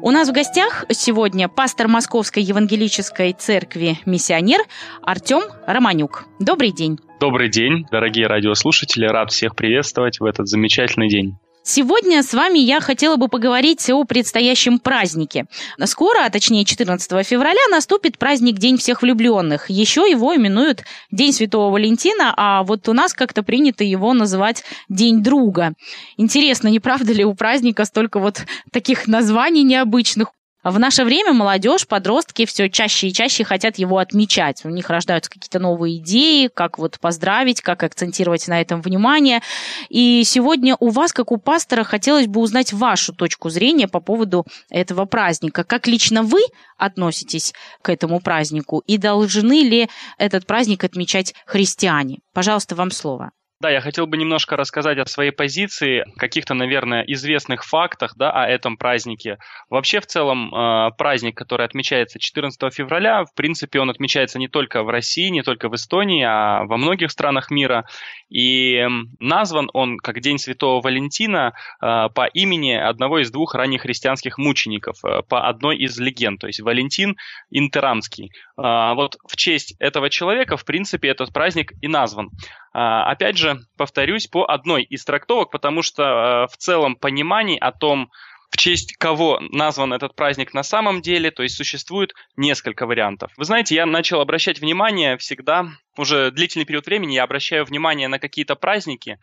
У нас в гостях сегодня пастор Московской евангелической церкви «Миссионер» Артем Романюк. Добрый день. Добрый день, дорогие радиослушатели. Рад всех приветствовать в этот замечательный день. Сегодня с вами я хотела бы поговорить о предстоящем празднике. Скоро, а точнее 14 февраля, наступит праздник День всех влюбленных. Еще его именуют День Святого Валентина, а вот у нас как-то принято его называть День друга. Интересно, не правда ли у праздника столько вот таких названий необычных? В наше время молодежь, подростки все чаще и чаще хотят его отмечать. У них рождаются какие-то новые идеи, как вот поздравить, как акцентировать на этом внимание. И сегодня у вас, как у пастора, хотелось бы узнать вашу точку зрения по поводу этого праздника. Как лично вы относитесь к этому празднику и должны ли этот праздник отмечать христиане? Пожалуйста, вам слово. Да, я хотел бы немножко рассказать о своей позиции, каких-то, наверное, известных фактах да, о этом празднике. Вообще, в целом, э, праздник, который отмечается 14 февраля, в принципе, он отмечается не только в России, не только в Эстонии, а во многих странах мира. И назван он как День Святого Валентина э, по имени одного из двух ранних христианских мучеников, э, по одной из легенд, то есть Валентин Интерамский. Вот в честь этого человека, в принципе, этот праздник и назван. А, опять же, повторюсь, по одной из трактовок, потому что э, в целом пониманий о том, в честь кого назван этот праздник на самом деле, то есть существует несколько вариантов. Вы знаете, я начал обращать внимание всегда, уже длительный период времени я обращаю внимание на какие-то праздники,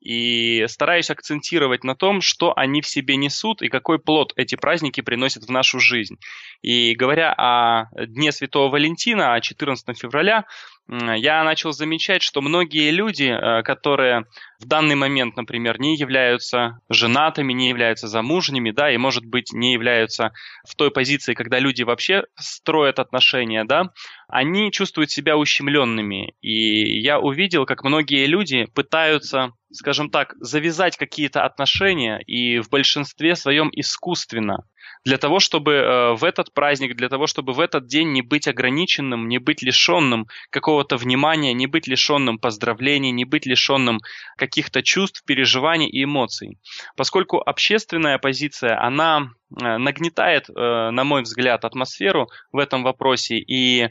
и стараюсь акцентировать на том, что они в себе несут и какой плод эти праздники приносят в нашу жизнь. И говоря о Дне Святого Валентина, о 14 февраля, я начал замечать, что многие люди, э, которые в данный момент, например, не являются женатыми, не являются замужними, да, и, может быть, не являются в той позиции, когда люди вообще строят отношения, да, они чувствуют себя ущемленными. И я увидел, как многие люди пытаются, скажем так, завязать какие-то отношения и в большинстве своем искусственно для того, чтобы э, в этот праздник, для того, чтобы в этот день не быть ограниченным, не быть лишенным какого-то внимания, не быть лишенным поздравлений, не быть лишенным каких-то чувств, переживаний и эмоций. Поскольку общественная позиция, она э, нагнетает, э, на мой взгляд, атмосферу в этом вопросе и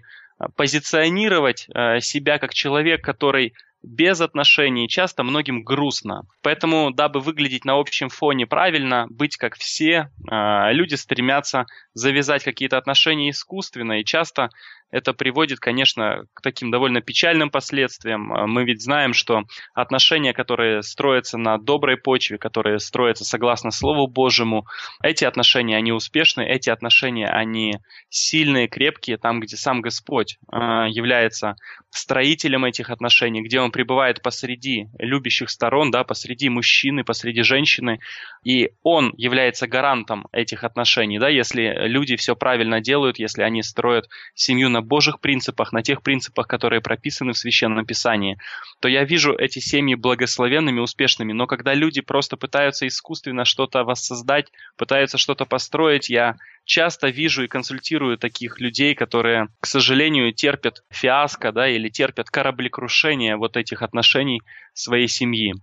позиционировать себя как человек, который без отношений часто многим грустно. Поэтому, дабы выглядеть на общем фоне правильно, быть как все, а, люди стремятся завязать какие-то отношения искусственно, и часто это приводит, конечно, к таким довольно печальным последствиям. А, мы ведь знаем, что отношения, которые строятся на доброй почве, которые строятся согласно Слову Божьему, эти отношения, они успешны, эти отношения, они сильные, крепкие, там, где сам Господь а, является строителем этих отношений, где Он пребывает посреди любящих сторон, да, посреди мужчины, посреди женщины, и Он является гарантом этих отношений, да, если люди все правильно делают, если они строят семью на Божьих принципах, на тех принципах, которые прописаны в Священном Писании, то я вижу эти семьи благословенными, успешными. Но когда люди просто пытаются искусственно что-то воссоздать, пытаются что-то построить, я часто вижу и консультирую таких людей, которые, к сожалению, терпят фиаско, да, или терпят кораблекрушение вот этих отношений своей семьи.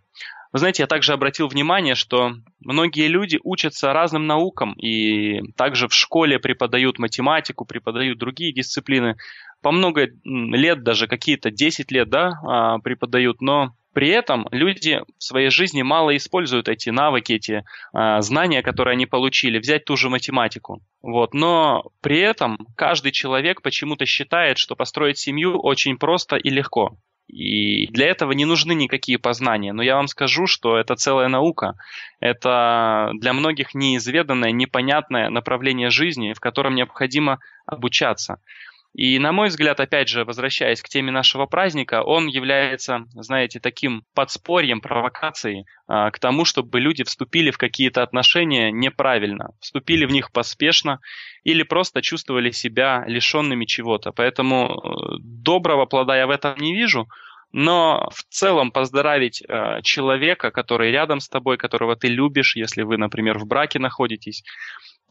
Вы знаете, я также обратил внимание, что многие люди учатся разным наукам и также в школе преподают математику, преподают другие дисциплины. По много лет, даже какие-то 10 лет да, а, преподают, но при этом люди в своей жизни мало используют эти навыки, эти э, знания, которые они получили, взять ту же математику. Вот. Но при этом каждый человек почему-то считает, что построить семью очень просто и легко. И для этого не нужны никакие познания. Но я вам скажу, что это целая наука. Это для многих неизведанное, непонятное направление жизни, в котором необходимо обучаться. И, на мой взгляд, опять же, возвращаясь к теме нашего праздника, он является, знаете, таким подспорьем, провокацией а, к тому, чтобы люди вступили в какие-то отношения неправильно, вступили в них поспешно или просто чувствовали себя лишенными чего-то. Поэтому э, доброго плода я в этом не вижу, но в целом поздравить э, человека, который рядом с тобой, которого ты любишь, если вы, например, в браке находитесь,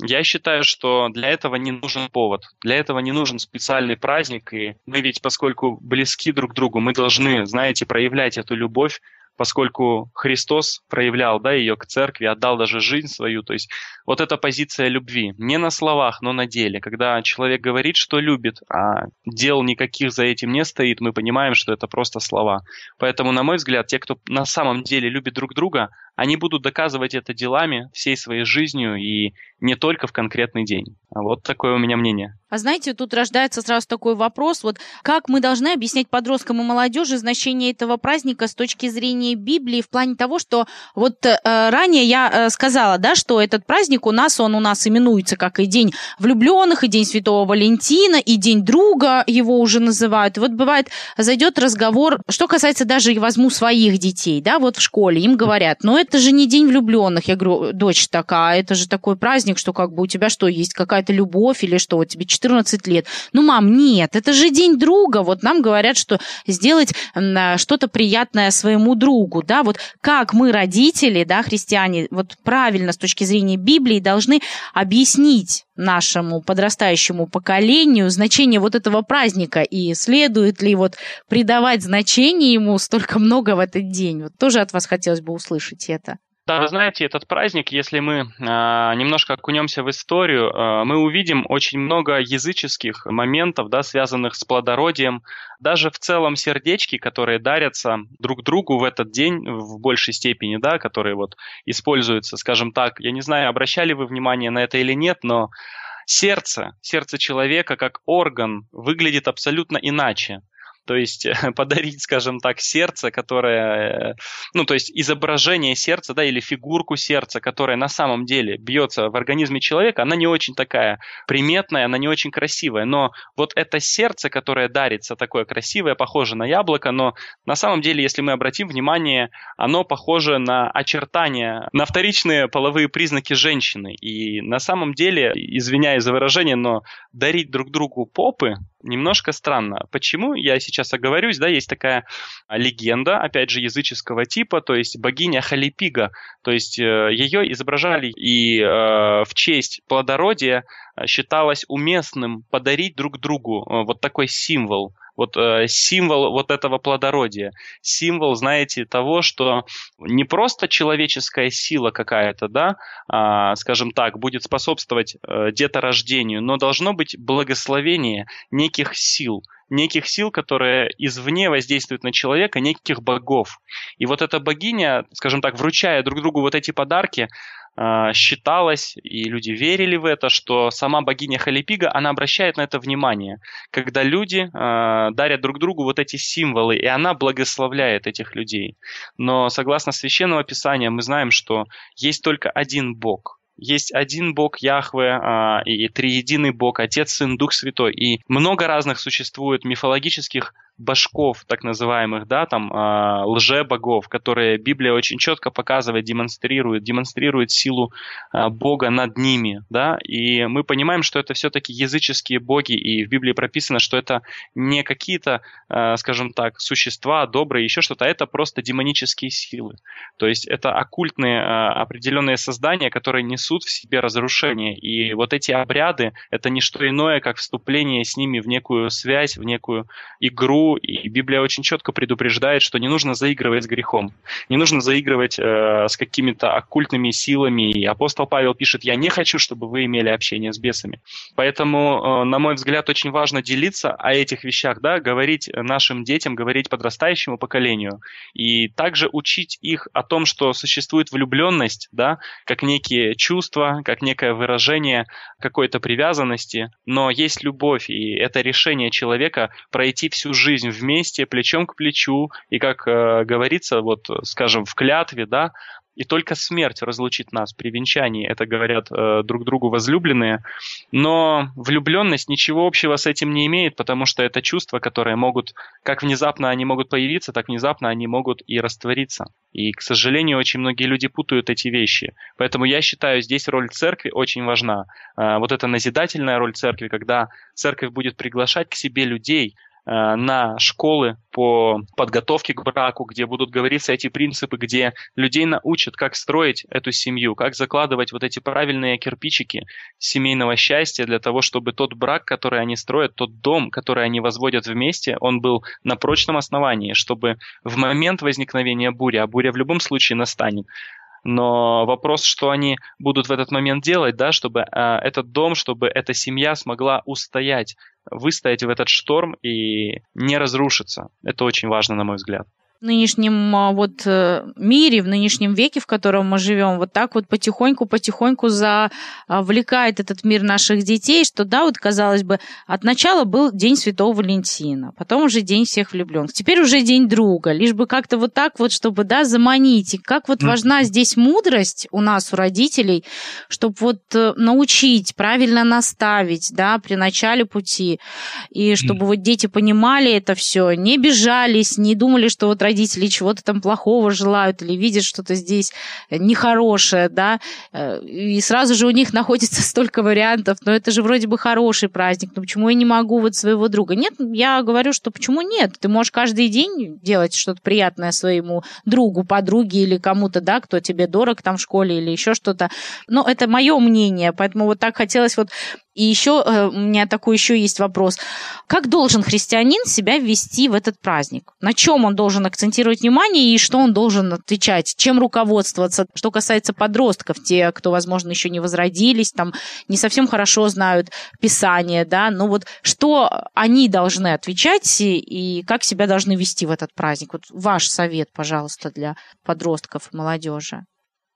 я считаю, что для этого не нужен повод, для этого не нужен специальный праздник, и мы ведь, поскольку близки друг к другу, мы должны, знаете, проявлять эту любовь поскольку Христос проявлял да, ее к церкви, отдал даже жизнь свою. То есть вот эта позиция любви, не на словах, но на деле. Когда человек говорит, что любит, а дел никаких за этим не стоит, мы понимаем, что это просто слова. Поэтому, на мой взгляд, те, кто на самом деле любит друг друга, они будут доказывать это делами всей своей жизнью и не только в конкретный день. Вот такое у меня мнение. А знаете, тут рождается сразу такой вопрос, вот как мы должны объяснять подросткам и молодежи значение этого праздника с точки зрения Библии в плане того, что вот э, ранее я э, сказала, да, что этот праздник у нас, он у нас именуется как и День влюбленных, и День Святого Валентина, и День друга его уже называют. И вот бывает, зайдет разговор, что касается даже, возьму своих детей, да, вот в школе, им говорят, ну это же не День влюбленных, я говорю, дочь такая, это же такой праздник, что как бы у тебя что, есть какая-то любовь или что, вот тебе 14 лет. Ну, мам, нет, это же день друга. Вот нам говорят, что сделать а, что-то приятное своему другу, да, вот как мы, родители, да, христиане, вот правильно с точки зрения Библии должны объяснить нашему подрастающему поколению значение вот этого праздника и следует ли вот придавать значение ему столько много в этот день. Вот тоже от вас хотелось бы услышать это. Да, вы знаете, этот праздник, если мы э, немножко окунемся в историю, э, мы увидим очень много языческих моментов, да, связанных с плодородием. Даже в целом сердечки, которые дарятся друг другу в этот день в большей степени, да, которые вот используются, скажем так. Я не знаю, обращали вы внимание на это или нет, но сердце, сердце человека как орган выглядит абсолютно иначе. То есть подарить, скажем так, сердце, которое, э, ну, то есть изображение сердца, да, или фигурку сердца, которая на самом деле бьется в организме человека, она не очень такая приметная, она не очень красивая. Но вот это сердце, которое дарится, такое красивое, похоже на яблоко, но на самом деле, если мы обратим внимание, оно похоже на очертания, на вторичные половые признаки женщины. И на самом деле, извиняюсь за выражение, но дарить друг другу попы немножко странно. Почему? Я сейчас оговорюсь, да, есть такая легенда, опять же, языческого типа, то есть богиня Халипига, то есть э, ее изображали и э, в честь плодородия считалось уместным подарить друг другу э, вот такой символ вот э, символ вот этого плодородия, символ, знаете, того, что не просто человеческая сила какая-то, да, э, скажем так, будет способствовать э, деторождению, но должно быть благословение неких сил, неких сил, которые извне воздействуют на человека, неких богов. И вот эта богиня, скажем так, вручая друг другу вот эти подарки, считалось, и люди верили в это, что сама богиня Халипига, она обращает на это внимание, когда люди э, дарят друг другу вот эти символы, и она благословляет этих людей. Но согласно священному писанию мы знаем, что есть только один Бог, есть один Бог Яхве а, и триединый Бог, Отец, Сын, Дух Святой. И много разных существует мифологических башков, так называемых, да, там, э, лже-богов, которые Библия очень четко показывает, демонстрирует, демонстрирует силу э, Бога над ними, да, и мы понимаем, что это все-таки языческие боги, и в Библии прописано, что это не какие-то, скажем так, существа добрые, еще что-то, а это просто демонические силы. То есть это оккультные определенные создания, которые несут в себе разрушение, и вот эти обряды, это не что иное, как вступление с ними в некую связь, в некую игру, и Библия очень четко предупреждает, что не нужно заигрывать с грехом, не нужно заигрывать э, с какими-то оккультными силами. И апостол Павел пишет, я не хочу, чтобы вы имели общение с бесами. Поэтому, э, на мой взгляд, очень важно делиться о этих вещах, да, говорить нашим детям, говорить подрастающему поколению, и также учить их о том, что существует влюбленность, да, как некие чувства, как некое выражение какой-то привязанности, но есть любовь, и это решение человека пройти всю жизнь вместе, плечом к плечу, и как э, говорится, вот, скажем, в клятве, да, и только смерть разлучит нас при венчании, это говорят э, друг другу возлюбленные. Но влюбленность ничего общего с этим не имеет, потому что это чувства, которые могут, как внезапно они могут появиться, так внезапно они могут и раствориться. И, к сожалению, очень многие люди путают эти вещи. Поэтому я считаю, здесь роль церкви очень важна. Э, вот эта назидательная роль церкви, когда церковь будет приглашать к себе людей, на школы по подготовке к браку, где будут говориться эти принципы, где людей научат, как строить эту семью, как закладывать вот эти правильные кирпичики семейного счастья для того, чтобы тот брак, который они строят, тот дом, который они возводят вместе, он был на прочном основании, чтобы в момент возникновения бури, а буря в любом случае настанет, но вопрос, что они будут в этот момент делать, да, чтобы э, этот дом, чтобы эта семья смогла устоять, выстоять в этот шторм и не разрушиться. Это очень важно, на мой взгляд нынешнем а, вот э, мире, в нынешнем веке, в котором мы живем, вот так вот потихоньку-потихоньку завлекает этот мир наших детей, что да, вот казалось бы, от начала был День Святого Валентина, потом уже День всех влюбленных, теперь уже День друга, лишь бы как-то вот так вот, чтобы, да, заманить. И как вот важна здесь мудрость у нас, у родителей, чтобы вот э, научить, правильно наставить, да, при начале пути, и чтобы вот дети понимали это все, не бежались, не думали, что вот родители чего-то там плохого желают или видят что-то здесь нехорошее, да, э, и сразу же у них находится столько вариантов, но это же вроде бы хороший праздник, но почему я не могу вот своего друга? Нет, я говорю, что почему нет? Ты можешь каждый день делать что-то приятное своему другу, подруге или кому-то, да, кто тебе дорог там в школе или еще что-то. Но это мое мнение, поэтому вот так хотелось вот и еще э, у меня такой еще есть вопрос. Как должен христианин себя вести в этот праздник? На чем он должен акцентировать внимание и что он должен отвечать? Чем руководствоваться? Что касается подростков, те, кто, возможно, еще не возродились, там не совсем хорошо знают Писание, да, ну вот что они должны отвечать и как себя должны вести в этот праздник? Вот ваш совет, пожалуйста, для подростков молодежи.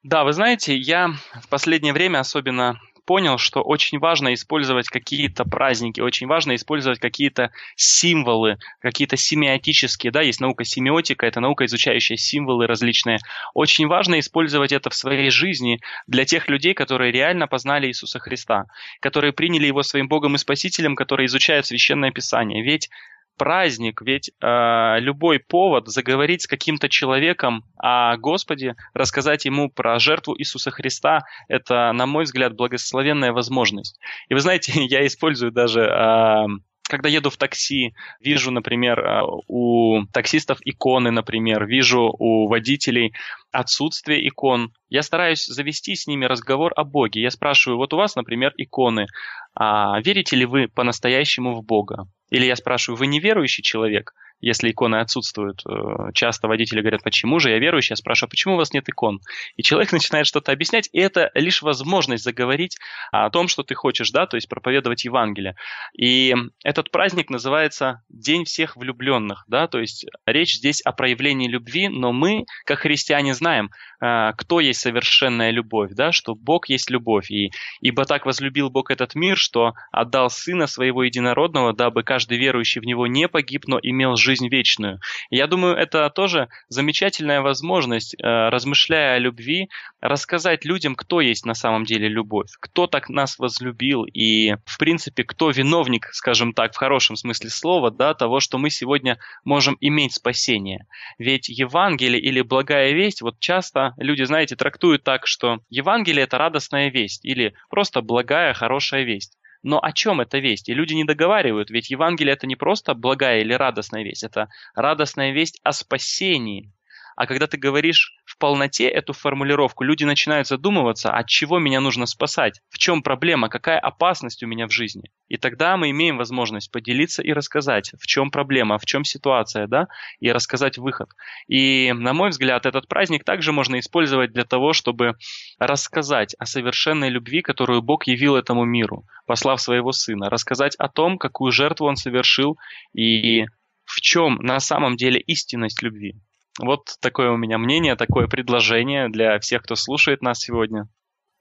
Да, вы знаете, я в последнее время особенно понял, что очень важно использовать какие-то праздники, очень важно использовать какие-то символы, какие-то семиотические, да, есть наука семиотика, это наука, изучающая символы различные. Очень важно использовать это в своей жизни для тех людей, которые реально познали Иисуса Христа, которые приняли Его своим Богом и Спасителем, которые изучают Священное Писание. Ведь праздник, ведь э, любой повод заговорить с каким-то человеком о Господе, рассказать ему про жертву Иисуса Христа, это, на мой взгляд, благословенная возможность. И вы знаете, я использую даже э, когда еду в такси, вижу, например, э, у таксистов иконы, например, вижу у водителей отсутствие икон. Я стараюсь завести с ними разговор о Боге. Я спрашиваю, вот у вас, например, иконы. А верите ли вы по-настоящему в Бога? Или я спрашиваю, вы неверующий человек? Если иконы отсутствуют. Э, часто водители говорят, почему же я верующий? Я спрашиваю, почему у вас нет икон? И человек начинает что-то объяснять, и это лишь возможность заговорить о том, что ты хочешь, да, то есть проповедовать Евангелие. И этот праздник называется День всех влюбленных, да, то есть речь здесь о проявлении любви, но мы, как христиане, знаем, э, кто есть совершенная любовь, да, что Бог есть любовь. И ибо так возлюбил Бог этот мир, что отдал Сына Своего Единородного, дабы каждый верующий в Него не погиб, но имел жизнь жизнь вечную. я думаю, это тоже замечательная возможность, э, размышляя о любви, рассказать людям, кто есть на самом деле любовь, кто так нас возлюбил и, в принципе, кто виновник, скажем так, в хорошем смысле слова, да, того, что мы сегодня можем иметь спасение. Ведь Евангелие или благая весть, вот часто люди, знаете, трактуют так, что Евангелие – это радостная весть или просто благая, хорошая весть. Но о чем эта весть? И люди не договаривают, ведь Евангелие это не просто благая или радостная весть, это радостная весть о спасении. А когда ты говоришь в полноте эту формулировку, люди начинают задумываться, от чего меня нужно спасать, в чем проблема, какая опасность у меня в жизни. И тогда мы имеем возможность поделиться и рассказать, в чем проблема, в чем ситуация, да, и рассказать выход. И, на мой взгляд, этот праздник также можно использовать для того, чтобы рассказать о совершенной любви, которую Бог явил этому миру, послав своего Сына, рассказать о том, какую жертву Он совершил и в чем на самом деле истинность любви. Вот такое у меня мнение, такое предложение для всех, кто слушает нас сегодня.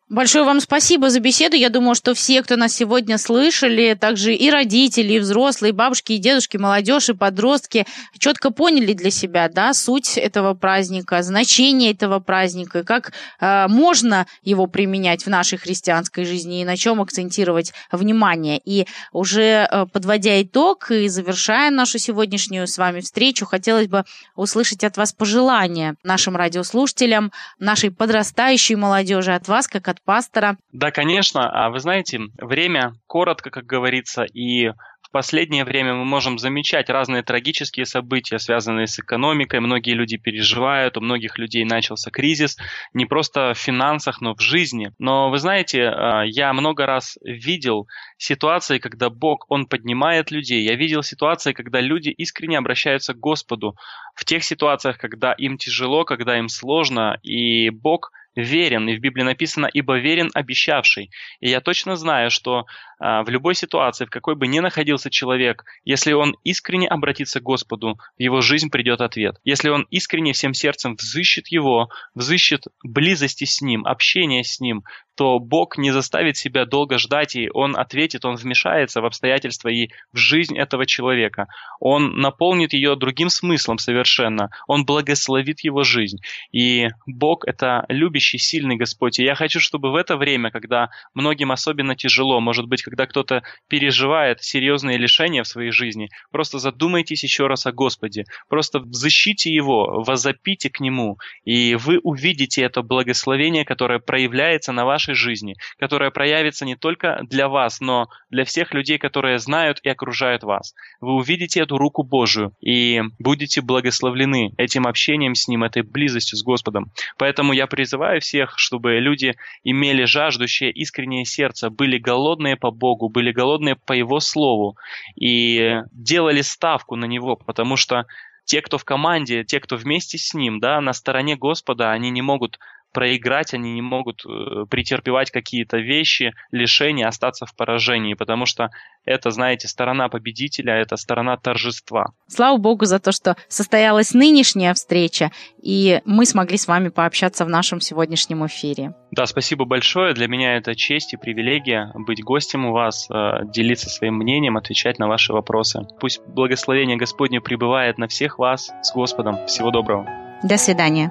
Большое вам спасибо за беседу. Я думаю, что все, кто нас сегодня слышали, также и родители, и взрослые, и бабушки, и дедушки, молодежь, и подростки, четко поняли для себя да, суть этого праздника, значение этого праздника, как э, можно его применять в нашей христианской жизни и на чем акцентировать внимание. И уже э, подводя итог и завершая нашу сегодняшнюю с вами встречу, хотелось бы услышать от вас пожелания нашим радиослушателям, нашей подрастающей молодежи, от вас, как от от пастора. Да, конечно. А вы знаете, время коротко, как говорится, и в последнее время мы можем замечать разные трагические события, связанные с экономикой. Многие люди переживают, у многих людей начался кризис, не просто в финансах, но в жизни. Но вы знаете, э, я много раз видел ситуации, когда Бог, Он поднимает людей. Я видел ситуации, когда люди искренне обращаются к Господу. В тех ситуациях, когда им тяжело, когда им сложно, и Бог верен, и в Библии написано «ибо верен обещавший». И я точно знаю, что а, в любой ситуации, в какой бы ни находился человек, если он искренне обратится к Господу, в его жизнь придет ответ. Если он искренне всем сердцем взыщет его, взыщет близости с ним, общения с ним, то Бог не заставит себя долго ждать, и Он ответит, Он вмешается в обстоятельства и в жизнь этого человека. Он наполнит ее другим смыслом совершенно. Он благословит его жизнь. И Бог — это любящий, сильный Господь. И я хочу, чтобы в это время, когда многим особенно тяжело, может быть, когда кто-то переживает серьезные лишения в своей жизни, просто задумайтесь еще раз о Господе, просто защите Его, возопите к Нему, и вы увидите это благословение, которое проявляется на вашей жизни, которое проявится не только для вас, но для всех людей, которые знают и окружают вас. Вы увидите эту руку Божию и будете благословлены этим общением с Ним, этой близостью с Господом. Поэтому я призываю всех, чтобы люди имели жаждущее искреннее сердце, были голодные по Богу, были голодные по Его Слову и делали ставку на Него, потому что те, кто в команде, те, кто вместе с Ним, да, на стороне Господа, они не могут проиграть, они не могут э, претерпевать какие-то вещи, лишения, остаться в поражении, потому что это, знаете, сторона победителя, это сторона торжества. Слава Богу за то, что состоялась нынешняя встреча, и мы смогли с вами пообщаться в нашем сегодняшнем эфире. Да, спасибо большое. Для меня это честь и привилегия быть гостем у вас, э, делиться своим мнением, отвечать на ваши вопросы. Пусть благословение Господне пребывает на всех вас с Господом. Всего доброго. До свидания.